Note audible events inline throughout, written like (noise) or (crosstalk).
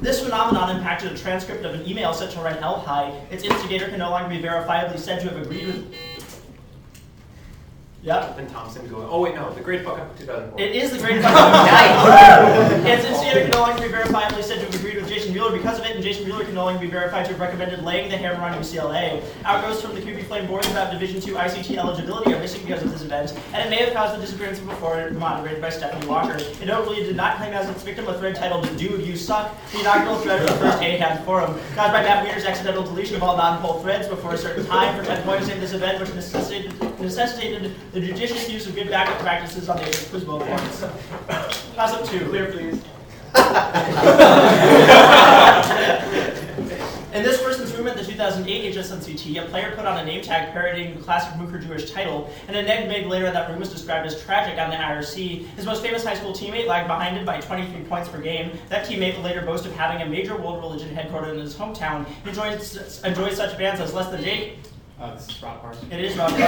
This phenomenon impacted a transcript of an email sent to Ren L. High. Its instigator can no longer be verifiably said to have agreed with. Yep. And Thompson going, oh wait, no, the Great Fuck Up 2004. It is the great fucking (laughs) Its instigator can no longer be verifiably said to have agreed with Jason Mueller because of it, and Jason Mueller can no longer be verified to have recommended laying the hammer on UCLA. Outgoes from the QB Flame boards about Division II ICT eligibility are missing because of this event, and it may have caused the disappearance of a foreigner moderated by Stephanie Walker. It notably did not claim as its victim a thread titled Dude, You Suck, the inaugural thread of the first AHAB forum, caused by Matt Weiner's accidental deletion of all non-poll threads before a certain time for 10 points in this event, which necessitated, necessitated the judicious use of good backup practices on the Quizbo boards. Pass up two. Clear, please. (laughs) In this person's room at the 2008 HSNCT, a player put on a name tag parodying the classic Mooker Jewish title, and a neg made later that room was described as tragic on the IRC. His most famous high school teammate lagged behind him by 23 points per game. That teammate would later boast of having a major world religion headquartered in his hometown. He enjoys, enjoys such bands as Less Than Jake. Uh, this is Rob Parsons. It is Rob (laughs) I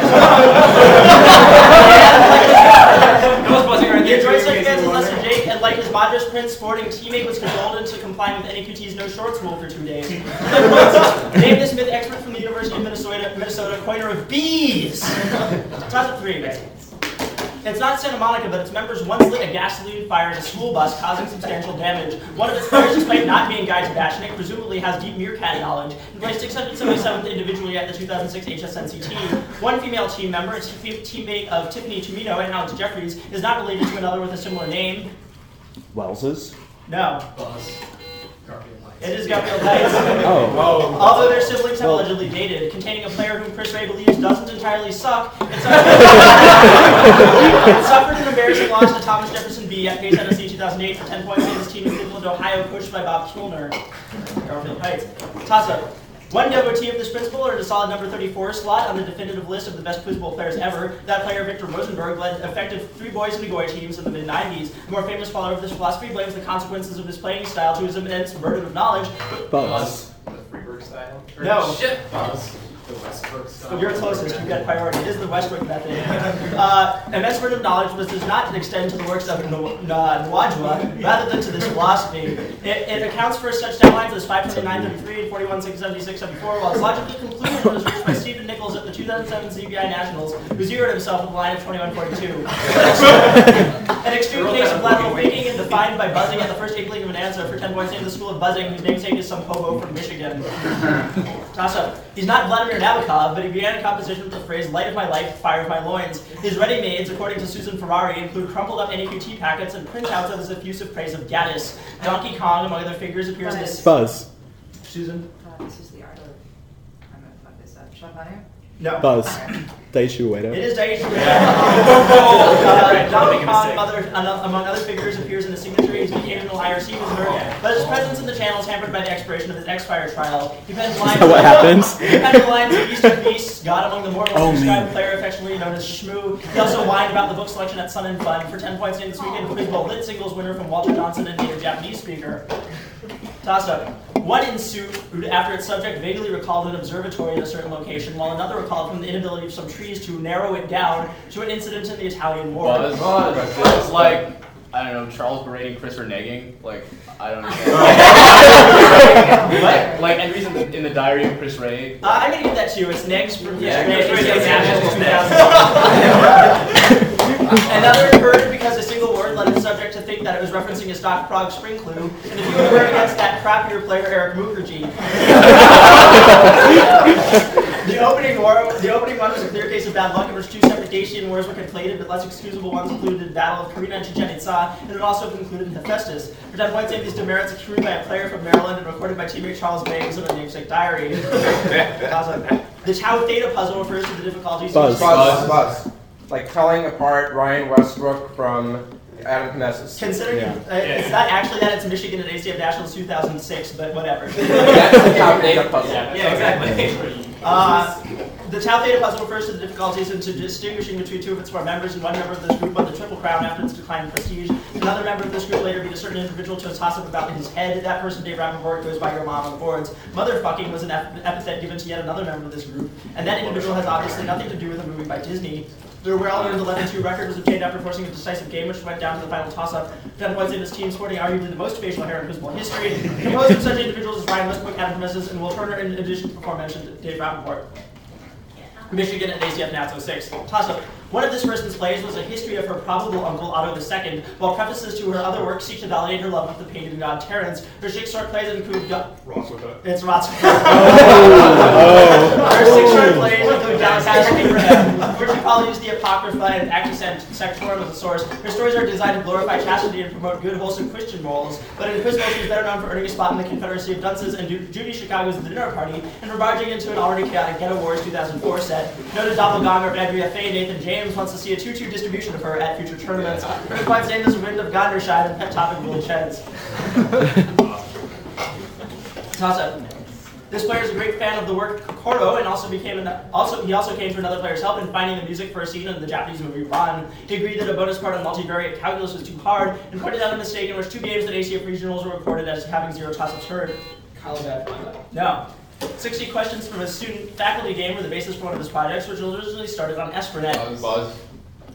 (laughs) (laughs) was buzzing right He there. enjoyed too, such in case bands as you Lester. Jake, and like his Madras Prince sporting teammate was cajoled into complying with NAQT's no shorts rule for two days. (laughs) Name this myth expert from the University of Minnesota, Minnesota, coiner of bees. Toss up three. It's not Santa Monica, but its members once lit a gasoline fire in a school bus, causing substantial damage. One of its players, despite not being Guy Tabashnik, presumably has deep meerkat knowledge, and placed 677th individually at the 2006 HSNC team. One female team member, its fe- teammate of Tiffany Tumino and Alex Jeffries, is not related to another with a similar name. Wells's? No, Buzz. It is Garfield Heights. Oh. Although their siblings have allegedly dated, containing a player whom Chris Ray believes doesn't entirely suck, it suffered, it suffered an embarrassing loss to Thomas Jefferson B at Pace Tennessee 2008 for 10 points in his team in Cleveland, Ohio, coached by Bob Kilner. Garfield Heights. Toss up. One devotee of this principle earned a solid number 34 slot on the definitive list of the best Quiz Bowl players ever. That player, Victor Rosenberg, led effective three boys and a goy teams in the mid 90s. The more famous follower of this philosophy blames the consequences of his playing style to his immense burden of knowledge, Buzz. The Freeburg style? Or- No. Shit. Buzz. The Westbrook style. You're closest. You've got priority. It is the Westbrook method. Uh, immense burden of knowledge was, does not extend to the works of Nwa- Nwajwa, rather than to this philosophy. It, it accounts for such deadlines as 529.33 and 41.676.74, while its logical conclusion was reached by Stephen Nichols at the 2007 CBI Nationals, who zeroed himself with a line of 21.42. (laughs) An extreme case of lateral thinking and defined by buzzing at the first inkling of an answer for 10 points in the School of Buzzing, whose namesake is some hobo from Michigan. (laughs) Toss up. He's not Vladimir Nabokov, but he began a composition with the phrase "Light of my life, fire of my loins." His ready-mades, according to Susan Ferrari, include crumpled up NAQT packets and printouts of his effusive praise of Gaddis. Donkey Kong, among other figures, appears in this. Buzz. Susan? Uh, this is the art of. I'm gonna fuck this up. Sean Connery? No. Buzz. (clears throat) Alright. Daishu It Ueda. is Daichi Oh, uh, right, (laughs) (laughs) Donkey making a Kong, mistake. other, ano- among other figures, appears in the signature. He's became an occasional IRC visitor, but his presence in the channel is hampered by the expiration of his X-Fire trial. He pens lines. that what happens? (laughs) He penned the lines of Eastern Beasts, God Among the Mortals, Oh, described man. player affectionately known as Shmoo. He also whined about the book selection at Sun and Fun for 10 points in this weekend. Quiz Bowl Lit Singles winner from Walter Johnson and native Japanese speaker. Toss up. One in suit, who after its subject vaguely recalled an observatory in a certain location, while another recalled from the inability of some trees to narrow it down to an incident in the Italian War. Buzz. It's like I don't know, Charles berating Chris for negging. Like I don't know. like, like entries in the, in the diary of Chris Ray. Uh, I'm gonna give that to you. It's next from Yeah. Chris It's Ray National Nationals 2000. Another occurred because a single word led the subject to think that it was referencing a stock Prague spring clue, and if you were against that crappier player Eric Mukherjee. (laughs) the opening war, the opening one was a clear case of bad luck. It was two separate Dacian wars were conflated, but less excusable ones included the Battle of Karina and Chichen Itza, and it also included Hephaestus. For 10 points, these demerits accrued by a player from Maryland and recorded by teammate Charles Bangs in a namesake diary. (laughs) The Tau Theta puzzle refers to the difficulties. Buzz. Buzz, buzz. Like telling apart Ryan Westbrook from Adam Knesset. Considering Yeah. uh, it's not actually that it's Michigan at ACF Nationals 2006, but whatever. That's the top data puzzle. Yeah, exactly. (laughs) Uh, The Tau Theta puzzle refers to the difficulties in distinguishing between two of its four members, and one member of this group won the Triple Crown after its decline in prestige. Another member of this group later beat a certain individual to a toss-up about his head. That person, Dave Rappaport, goes by your mom on the boards. Motherfucking was an epithet given to yet another member of this group, and that individual has obviously nothing to do with a movie by Disney. The well-earned 11-2 record was obtained after forcing a decisive game, which went down to the final toss-up. Ten points in his team, sporting arguably the most facial hair in football history. Composed of such individuals as Ryan Westbrook, Adam Messes, and Will Turner, in addition to the aforementioned Dave Rappaport. Michigan at ACF Nats 06. Toss-up. One of this person's plays was a history of her probable uncle Otto II, while prefaces to her other works seek to validate her love of the painted god Terence. Her Shakespeare plays include... Go- it's Rotswell. (laughs) Her oh. six short plays include Dallas Abraham, which we probably use the Apocrypha and Actus Sectorum as a source. Her stories are designed to glorify chastity and promote good, wholesome Christian morals, but in Quizbo she's better known for earning a spot in the Confederacy of Dunces and Judy Chicago's The Dinner Party, and for barging into an already chaotic Ghetto Wars 2004 set. Noted doppelganger of Andrea Faye, Nathan James wants to see a 2-2 distribution of her at future tournaments. Her defiance name is Wind of Gondorshire and pet topic Willie Chens. (laughs) Toss up. This player is a great fan of the work Kokoro, and also became an, also he also came to another player's help in finding the music for a scene in the Japanese movie Ron. He agreed that a bonus part on multivariate calculus was too hard, and pointed out a mistake in which two games at ACF regionals were recorded as having zero toss-ups heard. No. 60 questions from a student faculty game were the basis for one of his projects, which was originally started on Espernet. Buzz. Buzz.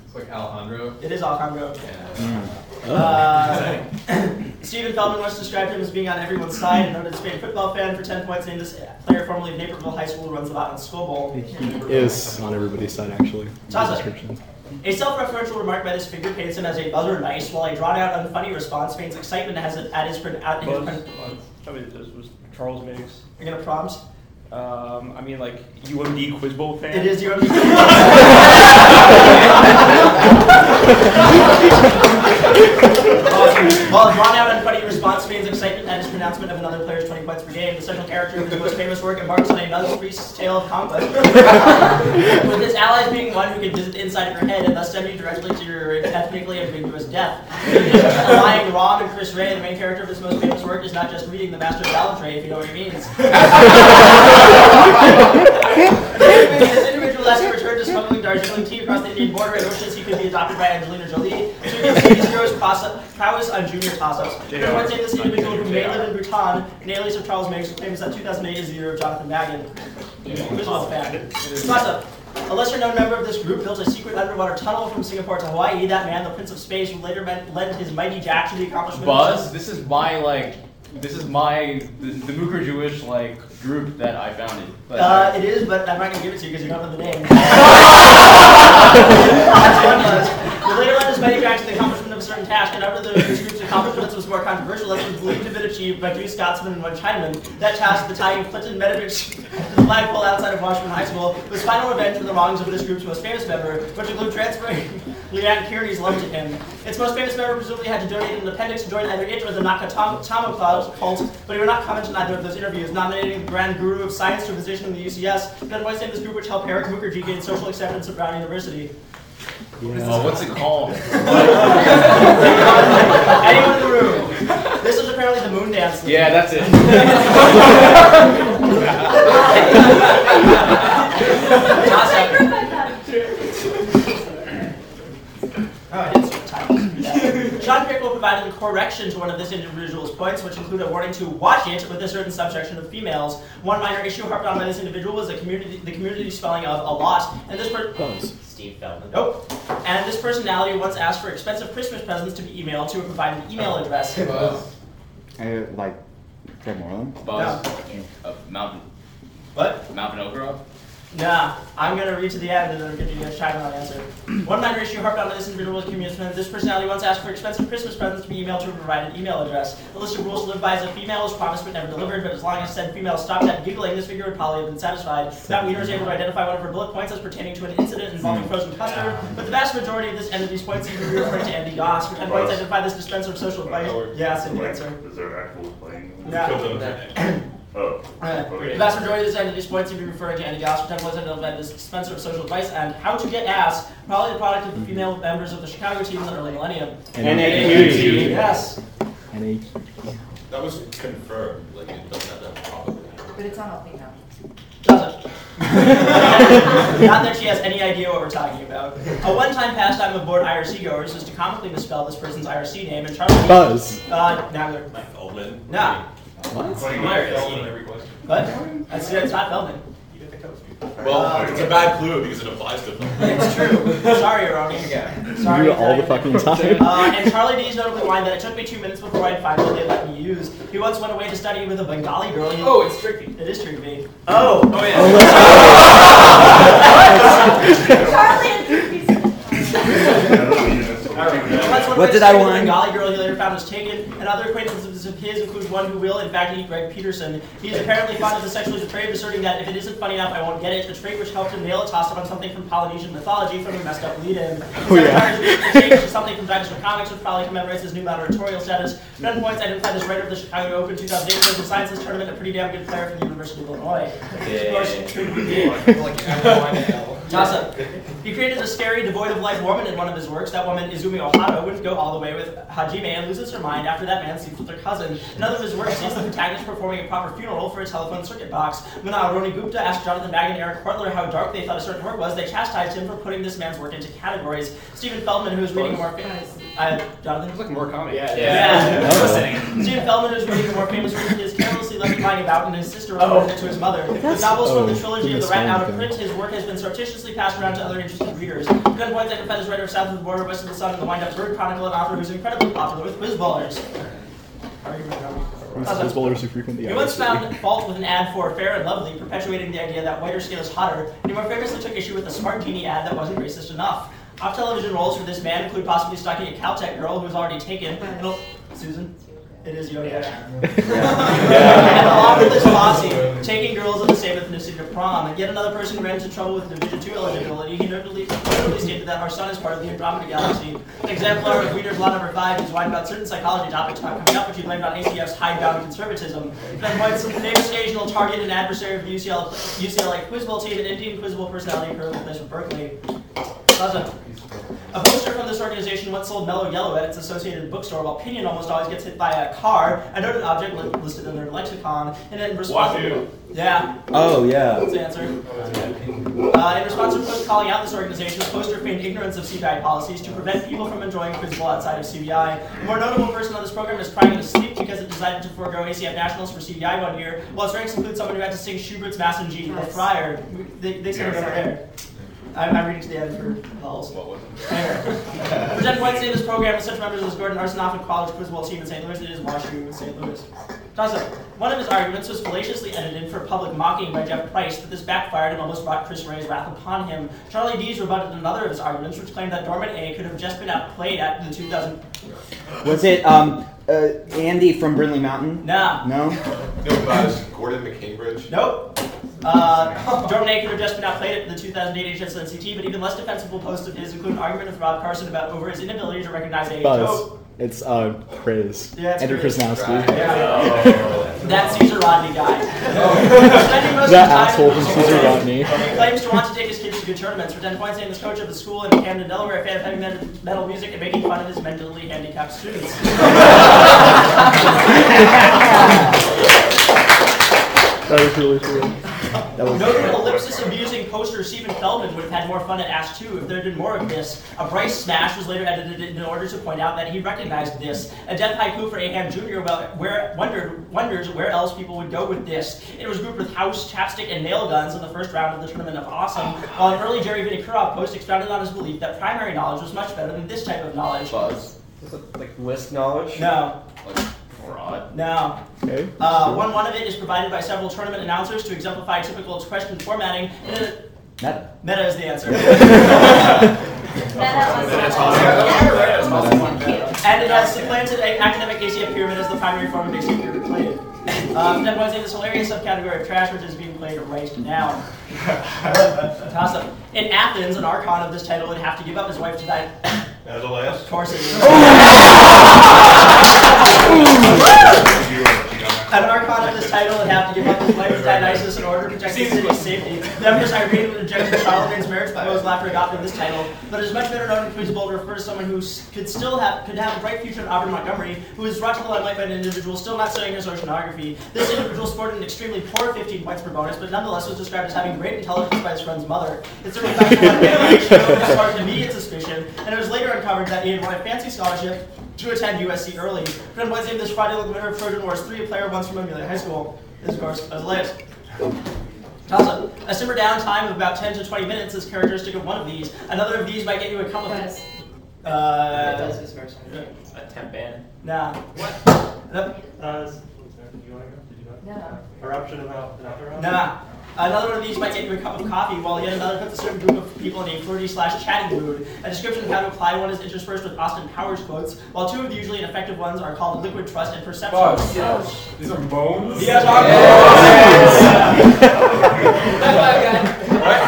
It's like Alejandro. It is Alejandro. Yeah. Mm. Uh, (coughs) Stephen Feldman once described him as being on everyone's side, a noted Spain football fan for 10 points, named this player formerly of Naperville High School, who runs the Loudon Skull Bowl. He is on everybody's side, actually. in the Toss it. description. A self-referential remark by this figure paints him as a buzzer nice, while a drawn-out, unfunny response feigns excitement has it at his print. At his Buzz, print. Buzz. Tell me this was Charles Miggs. You're gonna prompt. Um, I mean, like UMD Quiz Bowl fan. It is your. While a drawn-out, unfunny response feigns excitement at his pronouncement of another player's 20 points per game, the central character of his most famous work embarks on another priest's tale of conquest. (laughs) With his allies being one who can visit the inside of your head and thus send you directly to your ethnically ambiguous death. (laughs) Lying Ron and Chris Ray, the main character of his most famous work is not just reading the Master of Ballantrae, if you know what he means. (laughs) This individual has to return to smuggling Darjeeling tea across the Indian border and wishes he could be adopted by Angelina Jolie. So he can see his hero's pros- prowess on junior toss-ups. There once this individual who may live in Bhutan, an alias of Charles Miggs, claims that 2008 is the year of Jonathan fan. Toss-up. A lesser-known member of this group built a secret underwater tunnel from Singapore to Hawaii. That man, the Prince of Space, who later meant, led his mighty Jack to the accomplishment. Buzz. This is my like. This is my the, the Mooker Jewish like group that I founded. But Uh, it is, but I'm not going to give it to you because you don't know the name. (laughs) (laughs) Buzz. The later led his mighty Jack to the certain task, and after the group's accomplishments was more controversial, as was believed to have been achieved by two Scotsmen and one Chinaman. That task, the tying Clinton Medovich to the flagpole outside of Washington High School, was final revenge for the wrongs of this group's most famous member, which included transferring (laughs) Leanne Kearney's love to him. Its most famous member presumably had to donate an appendix to join either it or the Nakatomo cult, but he would not comment on either of those interviews, nominating the grand guru of science to a position in the UCS, then voiced in this group which helped Eric Mukherjee gain social acceptance at Brown University. Oh, what's it called? (laughs) Anyone in the room? This was apparently the moon dance. League. Yeah, that's it. Toss up. Oh, I didn't switch titles. Yeah. Sean Pickle provided a correction to one of this individual's points, which include a warning to watch it with a certain subsection of females. One minor issue harped on by this individual was the community, the community spelling of a lot, and this per- Buzz. Steve Feldman. Nope. And this personality once asked for expensive Christmas presents to be emailed to a provided an email address. Buzz. Uh, like Fred Moreland? Buzz. Uh, Mountain. What? Mountain Okra. Nah, I'm gonna read to the end and then give you a try on answer. (clears throat) One minor issue harped on by this individual was communication. This personality once asked for expensive Christmas presents to be emailed to a provided email address. The list of rules to live by is a female is promised but never delivered, but as long as said female stopped at giggling, this figure would probably have been satisfied. That Wiener is able to identify one of her bullet points as pertaining to an incident involving hmm. frozen custard, but the vast majority of this entity's points seem to be referring to Andy Goss. For 10 points, identify this dispenser of social advice. Yes, in the answer. Is there actual playing? Yeah. (clears throat) Oh. Uh, the vast majority of this entity's points seem to be referring to Andy Goss, for 10 points identified this dispenser of social advice, and how to get ass, probably the product of the female members of the Chicago team in the early millennium. NAQT. Yes. NA. That was confirmed, like it doesn't have that probably. But it's not all female. Does it? (laughs) Not that she has any idea what we're talking about. A one-time pastime of board IRC goers is to comically misspell this person's IRC name and Charlie. Buzz. Uh, now they're. Mike Feldman. Nah. What? Hilarious. Every question. What? That's, it's not Feldman. You get the coach. Well, Uh, it's a bad clue because it applies to Feldman. It's true. Sorry, Ronnie. You Sorry. do it all the Italian. fucking (laughs) time. Uh, and Charlie D's notably line that it took me two minutes before I finally they let me use. He once went away to study with a Bengali girl. He, Oh, it's tricky. it is tricky. Oh, oh yeah. (laughs) (laughs) Charlie and Goofy. He once went What did I study with a? Bengali girl he later found was taken, and other acquaintances of his include one who will, in fact, eat Greg Peterson. He is apparently fond of the sexually depraved, asserting that if it isn't funny enough, I won't get it. The trait which helped him nail a toss-up on something from Polynesian mythology from a messed up lead-in. Oh, yeah. The change to something from dinosaur comics, which probably commemorates his new moderatorial status. None points identified as writer of the Chicago Open 2008 Social Sciences Tournament, a pretty damn good player from the University of Illinois. Of course, could be. Like everyone Toss up. He created a scary, devoid of life woman in one of his works. That woman, Izumi Ohara, wouldn't go all the way with Hajime and loses her mind after that man sleeps with her cousin. Another of his works sees the protagonist performing a proper funeral for a telephone circuit box. When uh, Roni Gupta asked Jonathan Bagg and Eric Hortler how dark they thought a certain work was, they chastised him for putting this man's work into categories. Stephen Feldman, who was reading more famous... Uh, Jonathan? Look more comic. Yeah. Yeah. Oh. (laughs) Listening. Stephen Feldman is reading more famous work he is carelessly left lying about, and his sister reported oh. it to his mother. The novels from the oh, trilogy of the The Rat Out of Print, his work has been surreptitiously passed around to other interested readers. Gun points identified as writer of South of the Border, West of the Sun, and the Wind Up Bird Chronicle, an author who's incredibly popular with quiz ballers. Those bowlers who frequent the He once IRC. found fault with an ad for Fair and Lovely, perpetuating the idea that whiter skin is hotter, and he more famously took issue with a Smart Genie ad that wasn't racist enough. Off television roles for this man include possibly stalking a Caltech girl who's already taken. And Susan? It is Yoda. (laughs) and along with this posse, taking girls of the same ethnicity to prom. And yet another person ran into trouble with Division 2 eligibility. He notably, notably stated that our son is part of the Andromeda Galaxy. An exemplar of Reader's Law number 5 who's whined about certain psychology topics not coming up, which he blamed on ACF's hidebound conservatism. Then points some famous occasional target and adversary of the UCLA, UCLA Quiz Bowl team and Indian Quiz Bowl personality for the place of Berkeley. Awesome. A poster from this organization once sold Mellow Yellow at its associated bookstore, while Pinion almost always gets hit by a car, a noted object li- listed in their lexicon, and in response, Wahoo. Yeah, Oh, yeah. that's the answer. Uh, in response to a calling out this organization, the poster feigned ignorance of CBI policies to prevent people from enjoying Quiz Bowl outside of CBI. A more notable person on this program is crying in his sleep because it decided to forego ACF Nationals for CBI one year, while its ranks include someone who had to sing Schubert's Mass and G, the Friar. They, they sing it over there. I'm, I'm reading to the end for Halls. What was it? Present Wednesday, this program with such members as Gordon Arsenoff and College Quiz team in St. Louis. It is WashU in St. Louis. Toss-up. One of his arguments was fallaciously edited for public mocking by Jeff Price, but this backfired and almost brought Chris Ray's wrath upon him. Charlie Dees rebutted another of his arguments, which claimed that Dormant A could have just been outplayed at the 2000. Was it um uh, Andy from Brindlee Mountain? Nah. No. No, guys. Gordon McCambridge. Nope. Uh, (laughs) Dormant A could have just been outplayed at the 2008 HSNCT, but even less defensible posts of his include an argument with Rob Carson about over his inability to recognize a Buzz. toe. It's uh, praise. Yeah, it's Andrew Praise. Krasnowski. Yeah. That Caesar Rodney guy. (laughs) Spending That asshole from the Caesar Rodney. He claims to want to take his kids to good tournaments. For 10 points, named as coach of the school in Camden, Delaware, a fan of heavy metal- metal music and making fun of his mentally handicapped students. (laughs) That was really cool. That was Noted ellipsis abusing poster Stephen Feldman would have had more fun at Ask 2 if there had been more of this. A Bryce smash was later edited in order to point out that he recognized this. A death haiku for Aham Jr. Well, where wondered wonders where else people would go with this. It was grouped with house, chapstick, and nail guns in the first round of the Tournament of Awesome, while an early Jerry Vinokurov post expounded on his belief that primary knowledge was much better than this type of knowledge. Buzz. Like list knowledge? No, Like, broad. no. okay. Uh, one one of it is provided by several tournament announcers to exemplify typical question formatting. And it- Meta is the answer. (laughs) And it has supplanted a academic ACF pyramid as the primary form of ACF pyramid played. Um, that was in this hilarious subcategory of trash, which is being played right now. Toss up. In Athens, an archon of this title would have to give up his wife to die. As a last. Of course it is. (laughs) I'm an archon of this title and have to give up his life to Dionysus in order to protect the city's safety. The Empress Irene rejected Charlemagne's marriage proposal after adopting this title, but it is much better known and to refer to someone who could still have could have a bright future in Aubrey Montgomery, who was brought to the limelight by an individual still not studying his oceanography. This individual scored an extremely poor 15 points per bonus, but nonetheless was described as having great intelligence by his friend's mother. (laughs) It certainly backed one information as far as immediate suspicion, and it was later uncovered that he had won a fancy scholarship to attend USC early. Friend was named this Friday winner of Trojan Wars 3, player once from Amelia High School. This, is, of course, as latest. Also, a simmer down time of about 10 to 20 minutes is characteristic of one of these. Another of these might get you a couple of Yes. Uh, Does this version a temp ban? nah. What? Nope. Uh, do you want to go? Did you want No. Eruption about another eruption? Nah. Another one of these might get you a cup of coffee, while yet another puts a certain group of people in a flirty slash chatting mood. A description of how to apply one is interspersed with Austin Powers quotes, while two of the usually ineffective ones are called liquid trust and perception. Buzz. These are moans? These are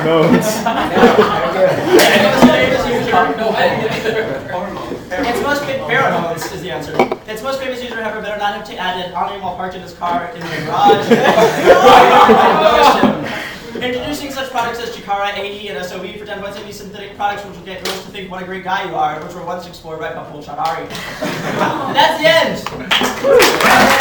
Modes. Its most famous pheromones is the answer. Its most famous user, however, better not have t- added on him while parked in his car in the garage. (laughs) Products as Chikara, AE, and SOE for 10 points these synthetic products which will get girls to think what a great guy you are, which were once explored by Papul Shadari. (laughs) that's the end!